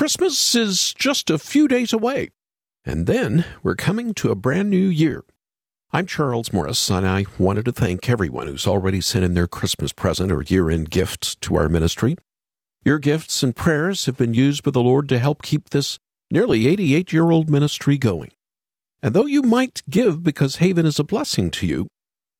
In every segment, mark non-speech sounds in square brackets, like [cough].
Christmas is just a few days away, and then we're coming to a brand new year. I'm Charles Morris, and I wanted to thank everyone who's already sent in their Christmas present or year end gift to our ministry. Your gifts and prayers have been used by the Lord to help keep this nearly 88 year old ministry going. And though you might give because Haven is a blessing to you,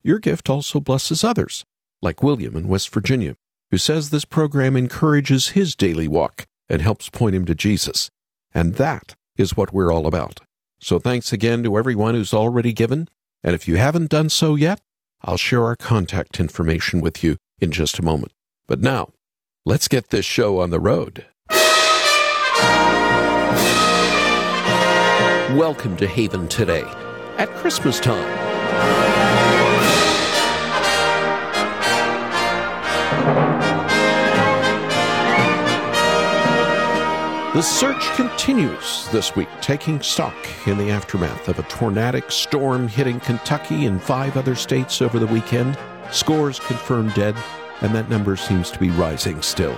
your gift also blesses others, like William in West Virginia, who says this program encourages his daily walk and helps point him to Jesus. And that is what we're all about. So thanks again to everyone who's already given. And if you haven't done so yet, I'll share our contact information with you in just a moment. But now, let's get this show on the road. Welcome to Haven today at Christmas time. The search continues this week, taking stock in the aftermath of a tornadic storm hitting Kentucky and five other states over the weekend. Scores confirmed dead, and that number seems to be rising still.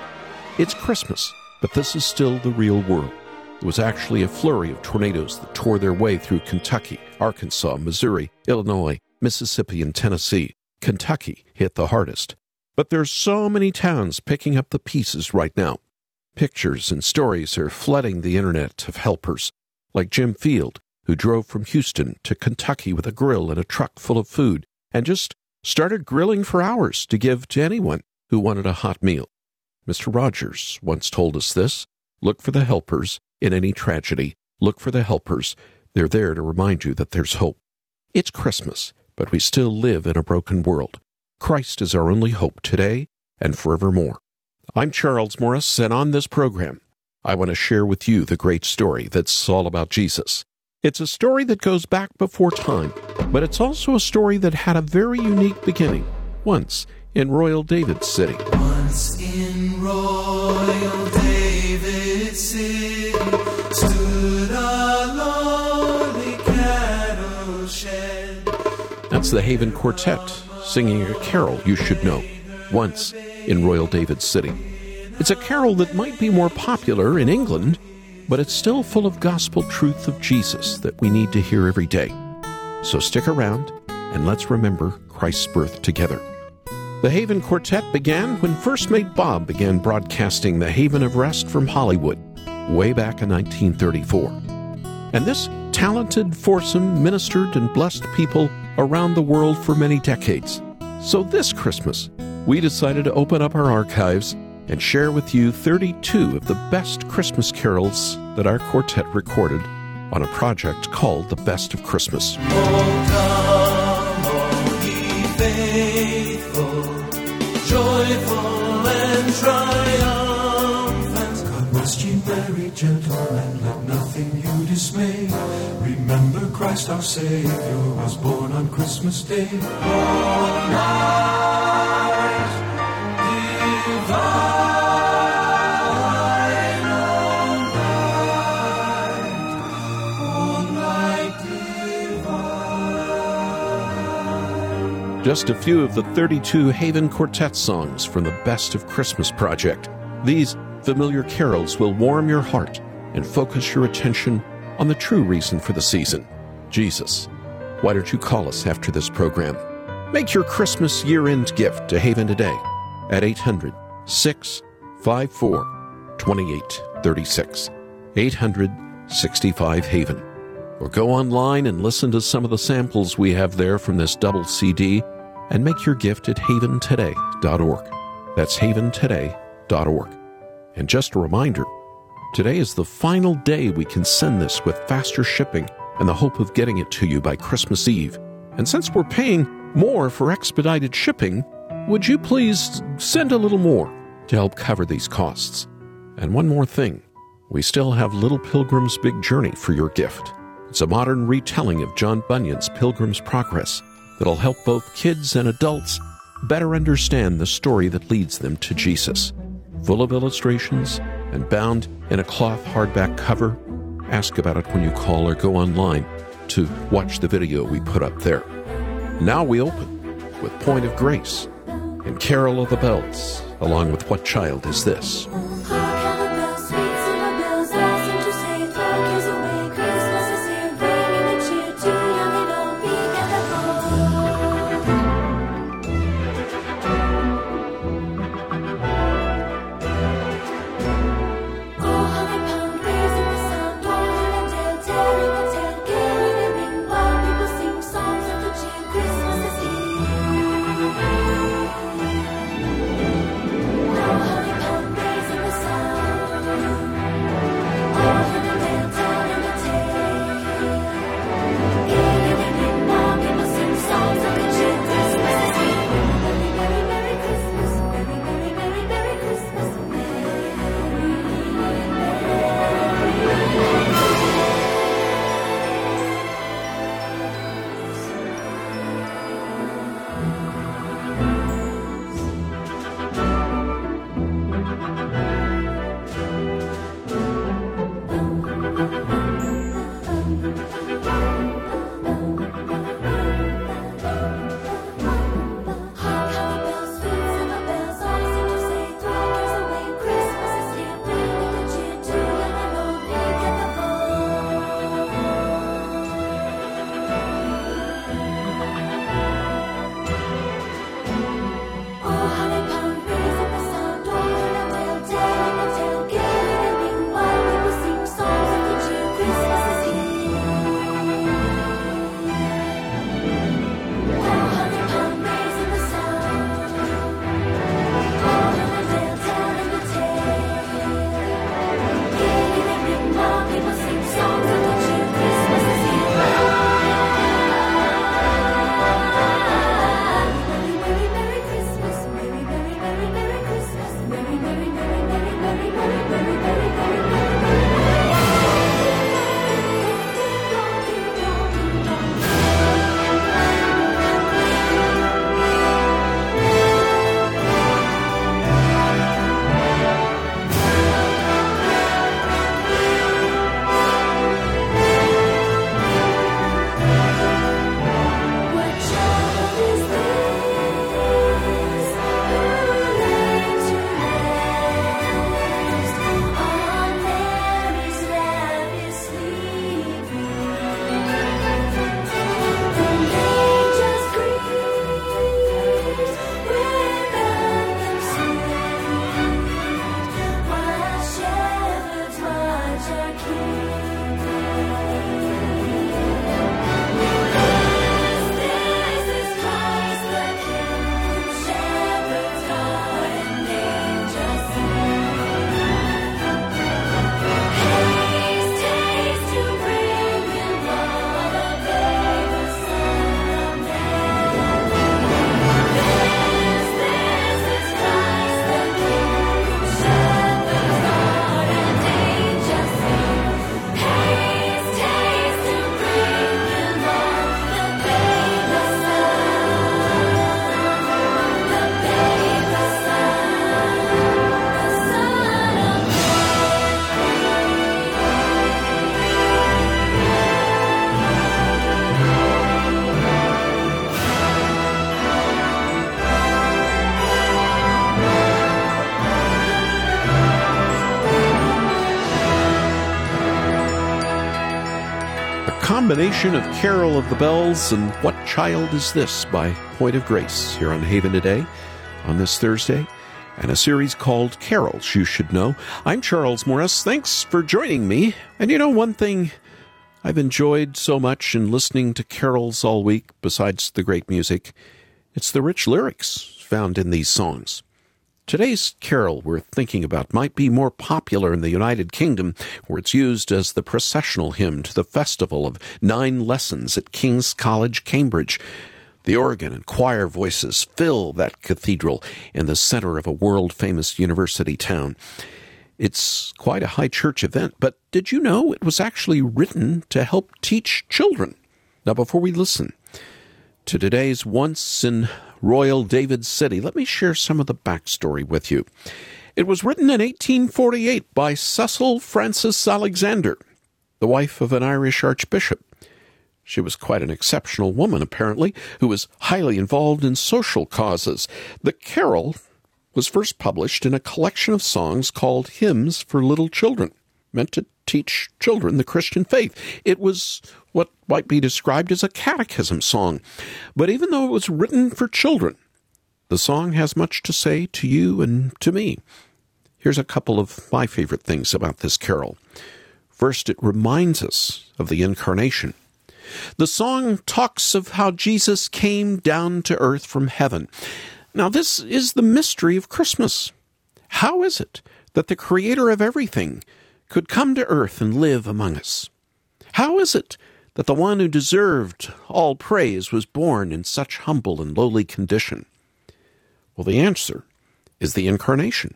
It's Christmas, but this is still the real world. It was actually a flurry of tornadoes that tore their way through Kentucky, Arkansas, Missouri, Illinois, Mississippi, and Tennessee. Kentucky hit the hardest. But there's so many towns picking up the pieces right now. Pictures and stories are flooding the internet of helpers, like Jim Field, who drove from Houston to Kentucky with a grill and a truck full of food and just started grilling for hours to give to anyone who wanted a hot meal. Mr. Rogers once told us this look for the helpers in any tragedy. Look for the helpers. They're there to remind you that there's hope. It's Christmas, but we still live in a broken world. Christ is our only hope today and forevermore. I'm Charles Morris, and on this program, I want to share with you the great story that's all about Jesus. It's a story that goes back before time, but it's also a story that had a very unique beginning, once in Royal David City. Once in Royal David City stood a lonely cattle shed. That's the Haven Quartet singing a carol you should know, once in Royal David City. It's a carol that might be more popular in England, but it's still full of gospel truth of Jesus that we need to hear every day. So stick around and let's remember Christ's birth together. The Haven Quartet began when First Mate Bob began broadcasting the Haven of Rest from Hollywood way back in 1934. And this talented foursome ministered and blessed people around the world for many decades. So this Christmas, we decided to open up our archives and share with you 32 of the best Christmas carols that our quartet recorded on a project called The Best of Christmas. Oh, come, ye faithful, joyful and triumphant. God let nothing you dismay. Remember Christ our Savior was born on Christmas Day. All Just a few of the 32 Haven Quartet songs from the Best of Christmas project. These familiar carols will warm your heart and focus your attention on the true reason for the season Jesus. Why don't you call us after this program? Make your Christmas year end gift to Haven today at 800 654 2836. 800 65 Haven. Or go online and listen to some of the samples we have there from this double CD and make your gift at haventoday.org. That's haventoday.org. And just a reminder today is the final day we can send this with faster shipping and the hope of getting it to you by Christmas Eve. And since we're paying more for expedited shipping, would you please send a little more to help cover these costs? And one more thing we still have Little Pilgrim's Big Journey for your gift. It's a modern retelling of John Bunyan's Pilgrim's Progress that'll help both kids and adults better understand the story that leads them to Jesus. Full of illustrations and bound in a cloth hardback cover. Ask about it when you call or go online to watch the video we put up there. Now we open with Point of Grace and Carol of the Bells, along with What Child Is This? Combination of Carol of the Bells and What Child Is This by Point of Grace here on Haven today on this Thursday and a series called Carols You Should Know. I'm Charles Morris. Thanks for joining me. And you know, one thing I've enjoyed so much in listening to carols all week, besides the great music, it's the rich lyrics found in these songs. Today's carol we're thinking about might be more popular in the United Kingdom, where it's used as the processional hymn to the festival of nine lessons at King's College, Cambridge. The organ and choir voices fill that cathedral in the center of a world famous university town. It's quite a high church event, but did you know it was actually written to help teach children? Now, before we listen to today's Once in Royal David City. Let me share some of the backstory with you. It was written in 1848 by Cecil Frances Alexander, the wife of an Irish archbishop. She was quite an exceptional woman, apparently, who was highly involved in social causes. The carol was first published in a collection of songs called Hymns for Little Children, meant to teach children the Christian faith. It was what might be described as a catechism song. But even though it was written for children, the song has much to say to you and to me. Here's a couple of my favorite things about this carol. First, it reminds us of the incarnation. The song talks of how Jesus came down to earth from heaven. Now, this is the mystery of Christmas. How is it that the creator of everything could come to earth and live among us? How is it that the one who deserved all praise was born in such humble and lowly condition? Well, the answer is the incarnation.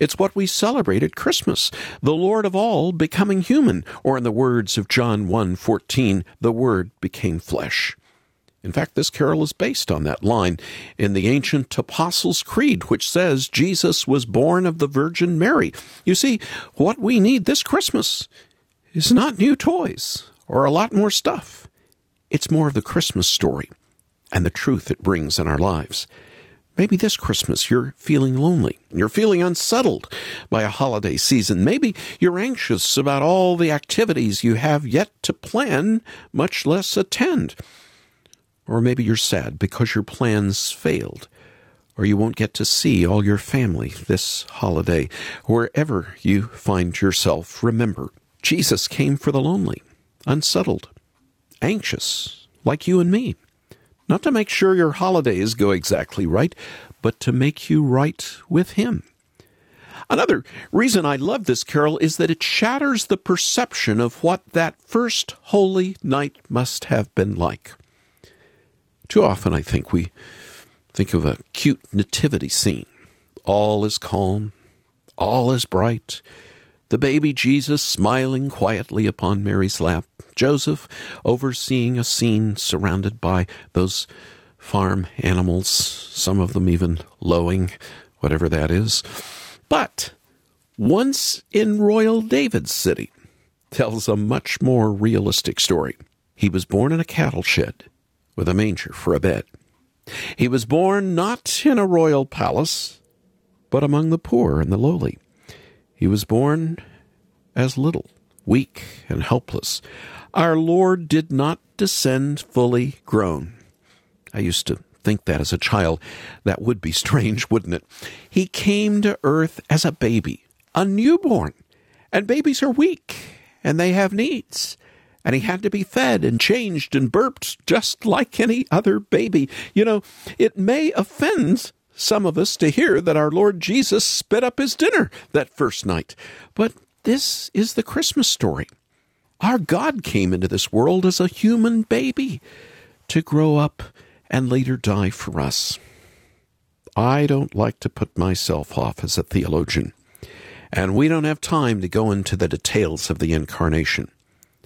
It's what we celebrate at Christmas, the Lord of all becoming human, or in the words of John 1:14, the word became flesh. In fact, this carol is based on that line in the ancient Apostles' Creed, which says Jesus was born of the Virgin Mary. You see, what we need this Christmas is not new toys or a lot more stuff. It's more of the Christmas story and the truth it brings in our lives. Maybe this Christmas you're feeling lonely. You're feeling unsettled by a holiday season. Maybe you're anxious about all the activities you have yet to plan, much less attend. Or maybe you're sad because your plans failed, or you won't get to see all your family this holiday. Wherever you find yourself, remember Jesus came for the lonely, unsettled, anxious, like you and me. Not to make sure your holidays go exactly right, but to make you right with Him. Another reason I love this carol is that it shatters the perception of what that first holy night must have been like. Too often, I think we think of a cute nativity scene. All is calm, all is bright. The baby Jesus smiling quietly upon Mary's lap. Joseph overseeing a scene surrounded by those farm animals, some of them even lowing, whatever that is. But once in Royal David's city tells a much more realistic story. He was born in a cattle shed with a manger for a bed. He was born not in a royal palace, but among the poor and the lowly. He was born as little, weak, and helpless. Our Lord did not descend fully grown. I used to think that as a child. That would be [laughs] strange, wouldn't it? He came to earth as a baby, a newborn. And babies are weak, and they have needs and he had to be fed and changed and burped just like any other baby. You know, it may offend some of us to hear that our Lord Jesus spit up his dinner that first night, but this is the Christmas story. Our God came into this world as a human baby to grow up and later die for us. I don't like to put myself off as a theologian, and we don't have time to go into the details of the incarnation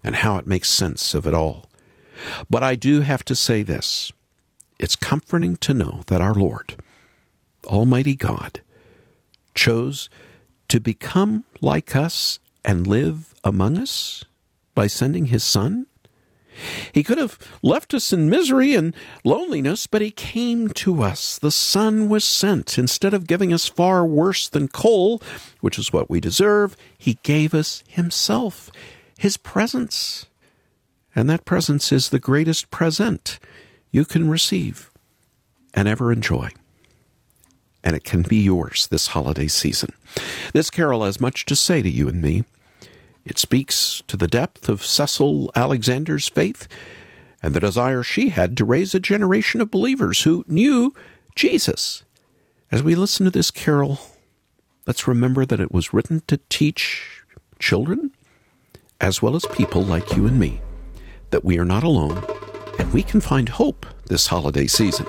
and how it makes sense of it all. But I do have to say this it's comforting to know that our Lord, Almighty God, chose to become like us and live among us by sending his Son. He could have left us in misery and loneliness, but he came to us. The Son was sent. Instead of giving us far worse than coal, which is what we deserve, he gave us himself his presence. And that presence is the greatest present you can receive and ever enjoy. And it can be yours this holiday season. This carol has much to say to you and me. It speaks to the depth of Cecil Alexander's faith and the desire she had to raise a generation of believers who knew Jesus. As we listen to this carol, let's remember that it was written to teach children as well as people like you and me that we are not alone and we can find hope this holiday season.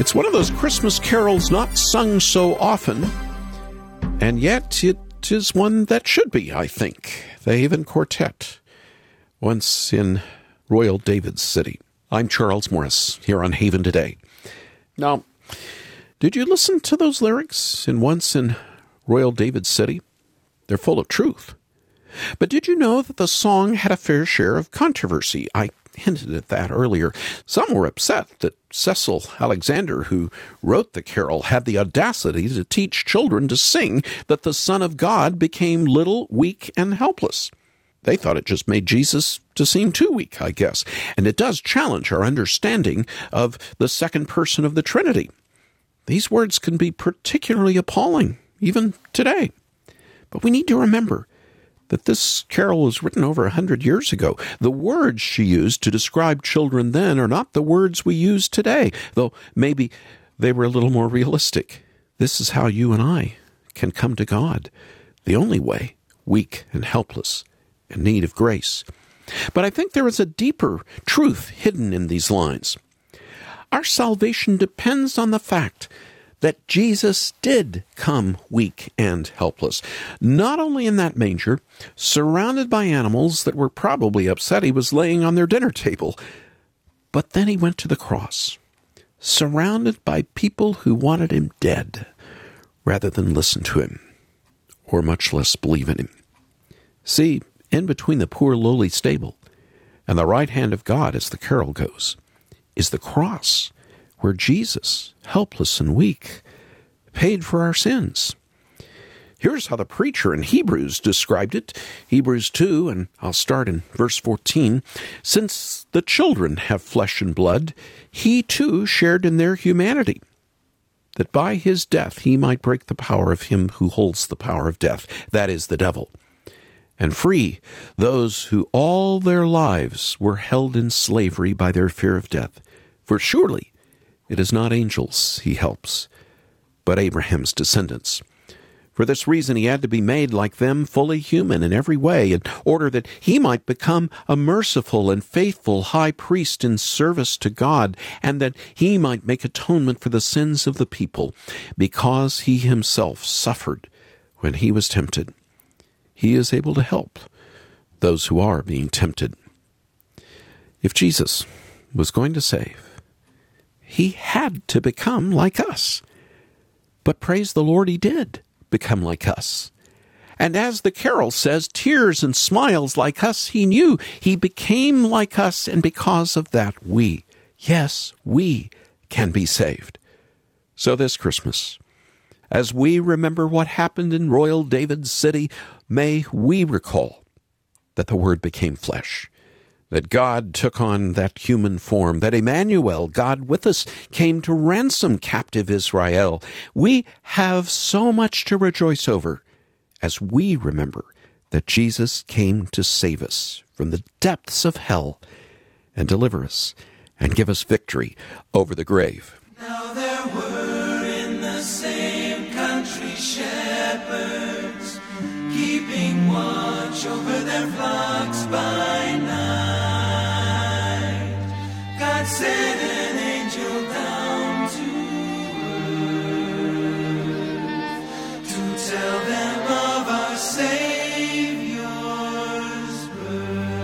It's one of those Christmas carols not sung so often, and yet it is one that should be, I think. The Haven Quartet, once in Royal David's City. I'm Charles Morris, here on Haven Today. Now, did you listen to those lyrics in Once in Royal David's City? They're full of truth. But did you know that the song had a fair share of controversy? I hinted at that earlier. Some were upset that Cecil Alexander, who wrote the carol, had the audacity to teach children to sing that the Son of God became little, weak, and helpless. They thought it just made Jesus to seem too weak, I guess. And it does challenge our understanding of the second person of the Trinity. These words can be particularly appalling, even today. But we need to remember that this carol was written over a hundred years ago. The words she used to describe children then are not the words we use today, though maybe they were a little more realistic. This is how you and I can come to God, the only way, weak and helpless, in need of grace. But I think there is a deeper truth hidden in these lines. Our salvation depends on the fact that Jesus did come weak and helpless, not only in that manger, surrounded by animals that were probably upset he was laying on their dinner table, but then he went to the cross, surrounded by people who wanted him dead rather than listen to him, or much less believe in him. See, in between the poor lowly stable and the right hand of God, as the carol goes, is the cross where Jesus, helpless and weak, paid for our sins. Here's how the preacher in Hebrews described it Hebrews 2, and I'll start in verse 14. Since the children have flesh and blood, he too shared in their humanity, that by his death he might break the power of him who holds the power of death, that is, the devil, and free those who all their lives were held in slavery by their fear of death. For surely it is not angels he helps, but Abraham's descendants. For this reason, he had to be made like them, fully human in every way, in order that he might become a merciful and faithful high priest in service to God, and that he might make atonement for the sins of the people, because he himself suffered when he was tempted. He is able to help those who are being tempted. If Jesus was going to save, he had to become like us. But praise the Lord, he did become like us. And as the carol says, tears and smiles like us, he knew he became like us, and because of that, we, yes, we can be saved. So this Christmas, as we remember what happened in royal David's city, may we recall that the Word became flesh that God took on that human form, that Emmanuel, God with us, came to ransom captive Israel. We have so much to rejoice over as we remember that Jesus came to save us from the depths of hell and deliver us and give us victory over the grave. Now there were in the same country shepherds keeping watch over their flocks by night. An angel down to earth to tell them of our Savior's birth.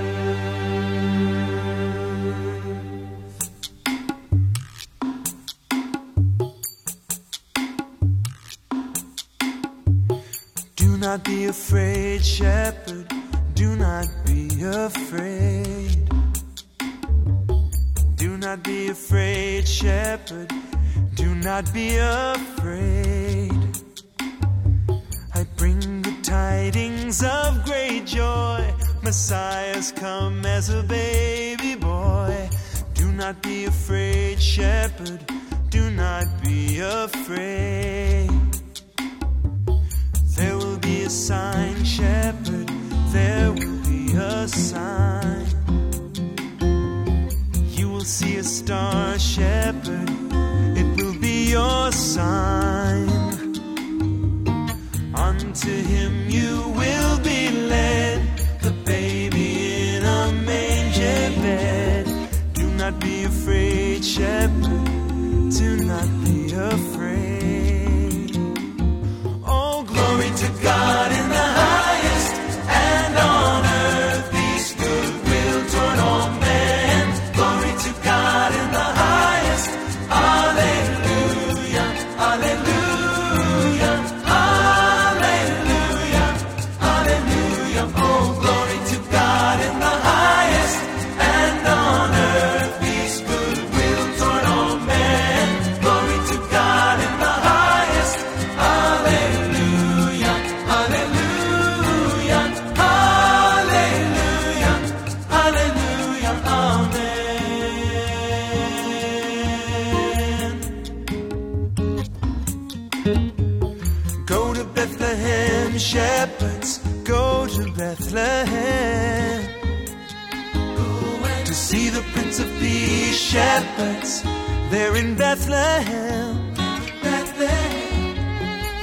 Do not be afraid, shepherd. Do not be afraid. Do not be afraid, shepherd. Do not be afraid. I bring good tidings of great joy. Messiah's come as a baby boy. Do not be afraid, shepherd. Do not be afraid. There will be a sign, shepherd. There will be a sign. A star, shepherd. It will be your sign. Unto him you will be led. The baby in a manger bed. Do not be afraid, shepherd. Do not be afraid. Bethlehem. To see the Prince of Peace, shepherds, they're in Bethlehem. Bethlehem.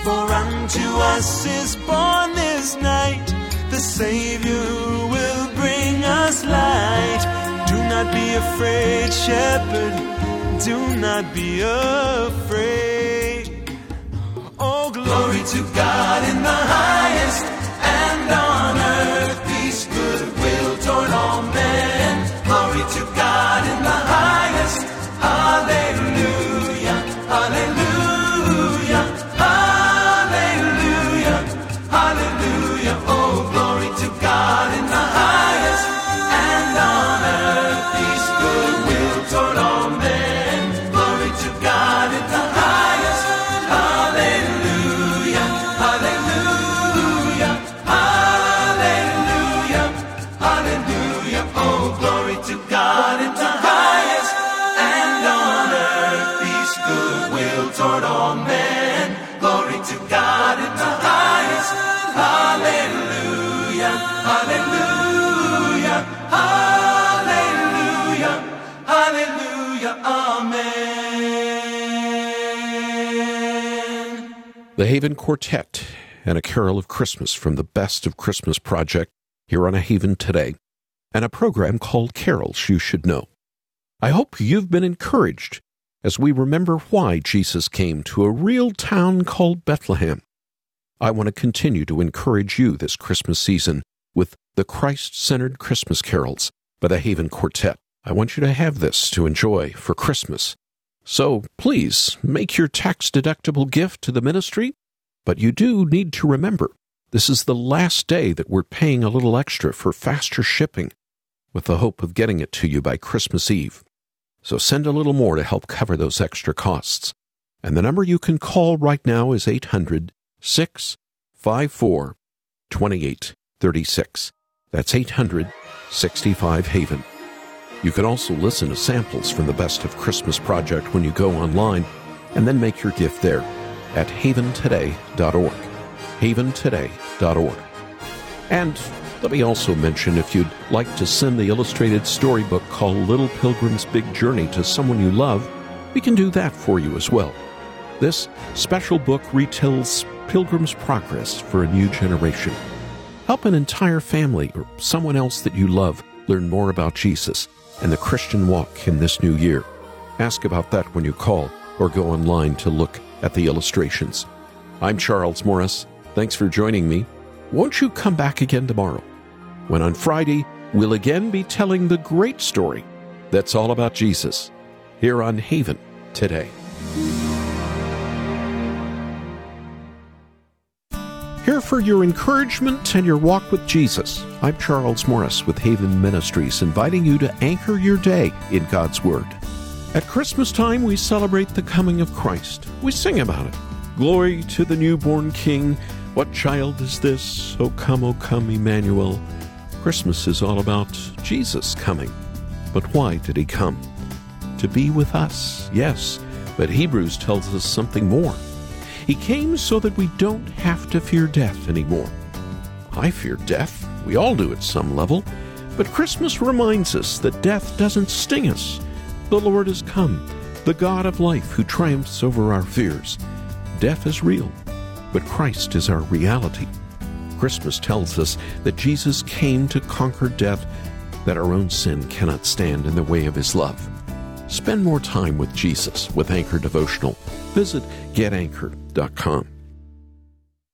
For unto us is born this night the Savior who will bring us light. Do not be afraid, shepherd, do not be afraid. Oh, glory to God in the highest, Haven Quartet and a Carol of Christmas from the Best of Christmas Project here on A Haven Today, and a program called Carols You Should Know. I hope you've been encouraged as we remember why Jesus came to a real town called Bethlehem. I want to continue to encourage you this Christmas season with the Christ centered Christmas carols by the Haven Quartet. I want you to have this to enjoy for Christmas. So please make your tax deductible gift to the ministry, but you do need to remember this is the last day that we're paying a little extra for faster shipping with the hope of getting it to you by Christmas Eve. So send a little more to help cover those extra costs. And the number you can call right now is 800 654 2836. That's 800 65 Haven. You can also listen to samples from the Best of Christmas Project when you go online and then make your gift there at haventoday.org. haventoday.org. And let me also mention if you'd like to send the illustrated storybook called Little Pilgrim's Big Journey to someone you love, we can do that for you as well. This special book retells Pilgrim's Progress for a new generation. Help an entire family or someone else that you love learn more about Jesus and the Christian walk in this new year. Ask about that when you call or go online to look at the illustrations. I'm Charles Morris. Thanks for joining me. Won't you come back again tomorrow? when on Friday we'll again be telling the great story that's all about Jesus here on Haven today. Here for your encouragement and your walk with Jesus. I'm Charles Morris with Haven Ministries, inviting you to anchor your day in God's Word. At Christmas time, we celebrate the coming of Christ. We sing about it. Glory to the newborn King. What child is this? O come, O come, Emmanuel. Christmas is all about Jesus coming. But why did he come? To be with us, yes, but Hebrews tells us something more. He came so that we don't have to fear death anymore. I fear death. We all do at some level. But Christmas reminds us that death doesn't sting us. The Lord has come, the God of life who triumphs over our fears. Death is real, but Christ is our reality. Christmas tells us that Jesus came to conquer death, that our own sin cannot stand in the way of his love. Spend more time with Jesus with Anchor Devotional. Visit getanchor.com.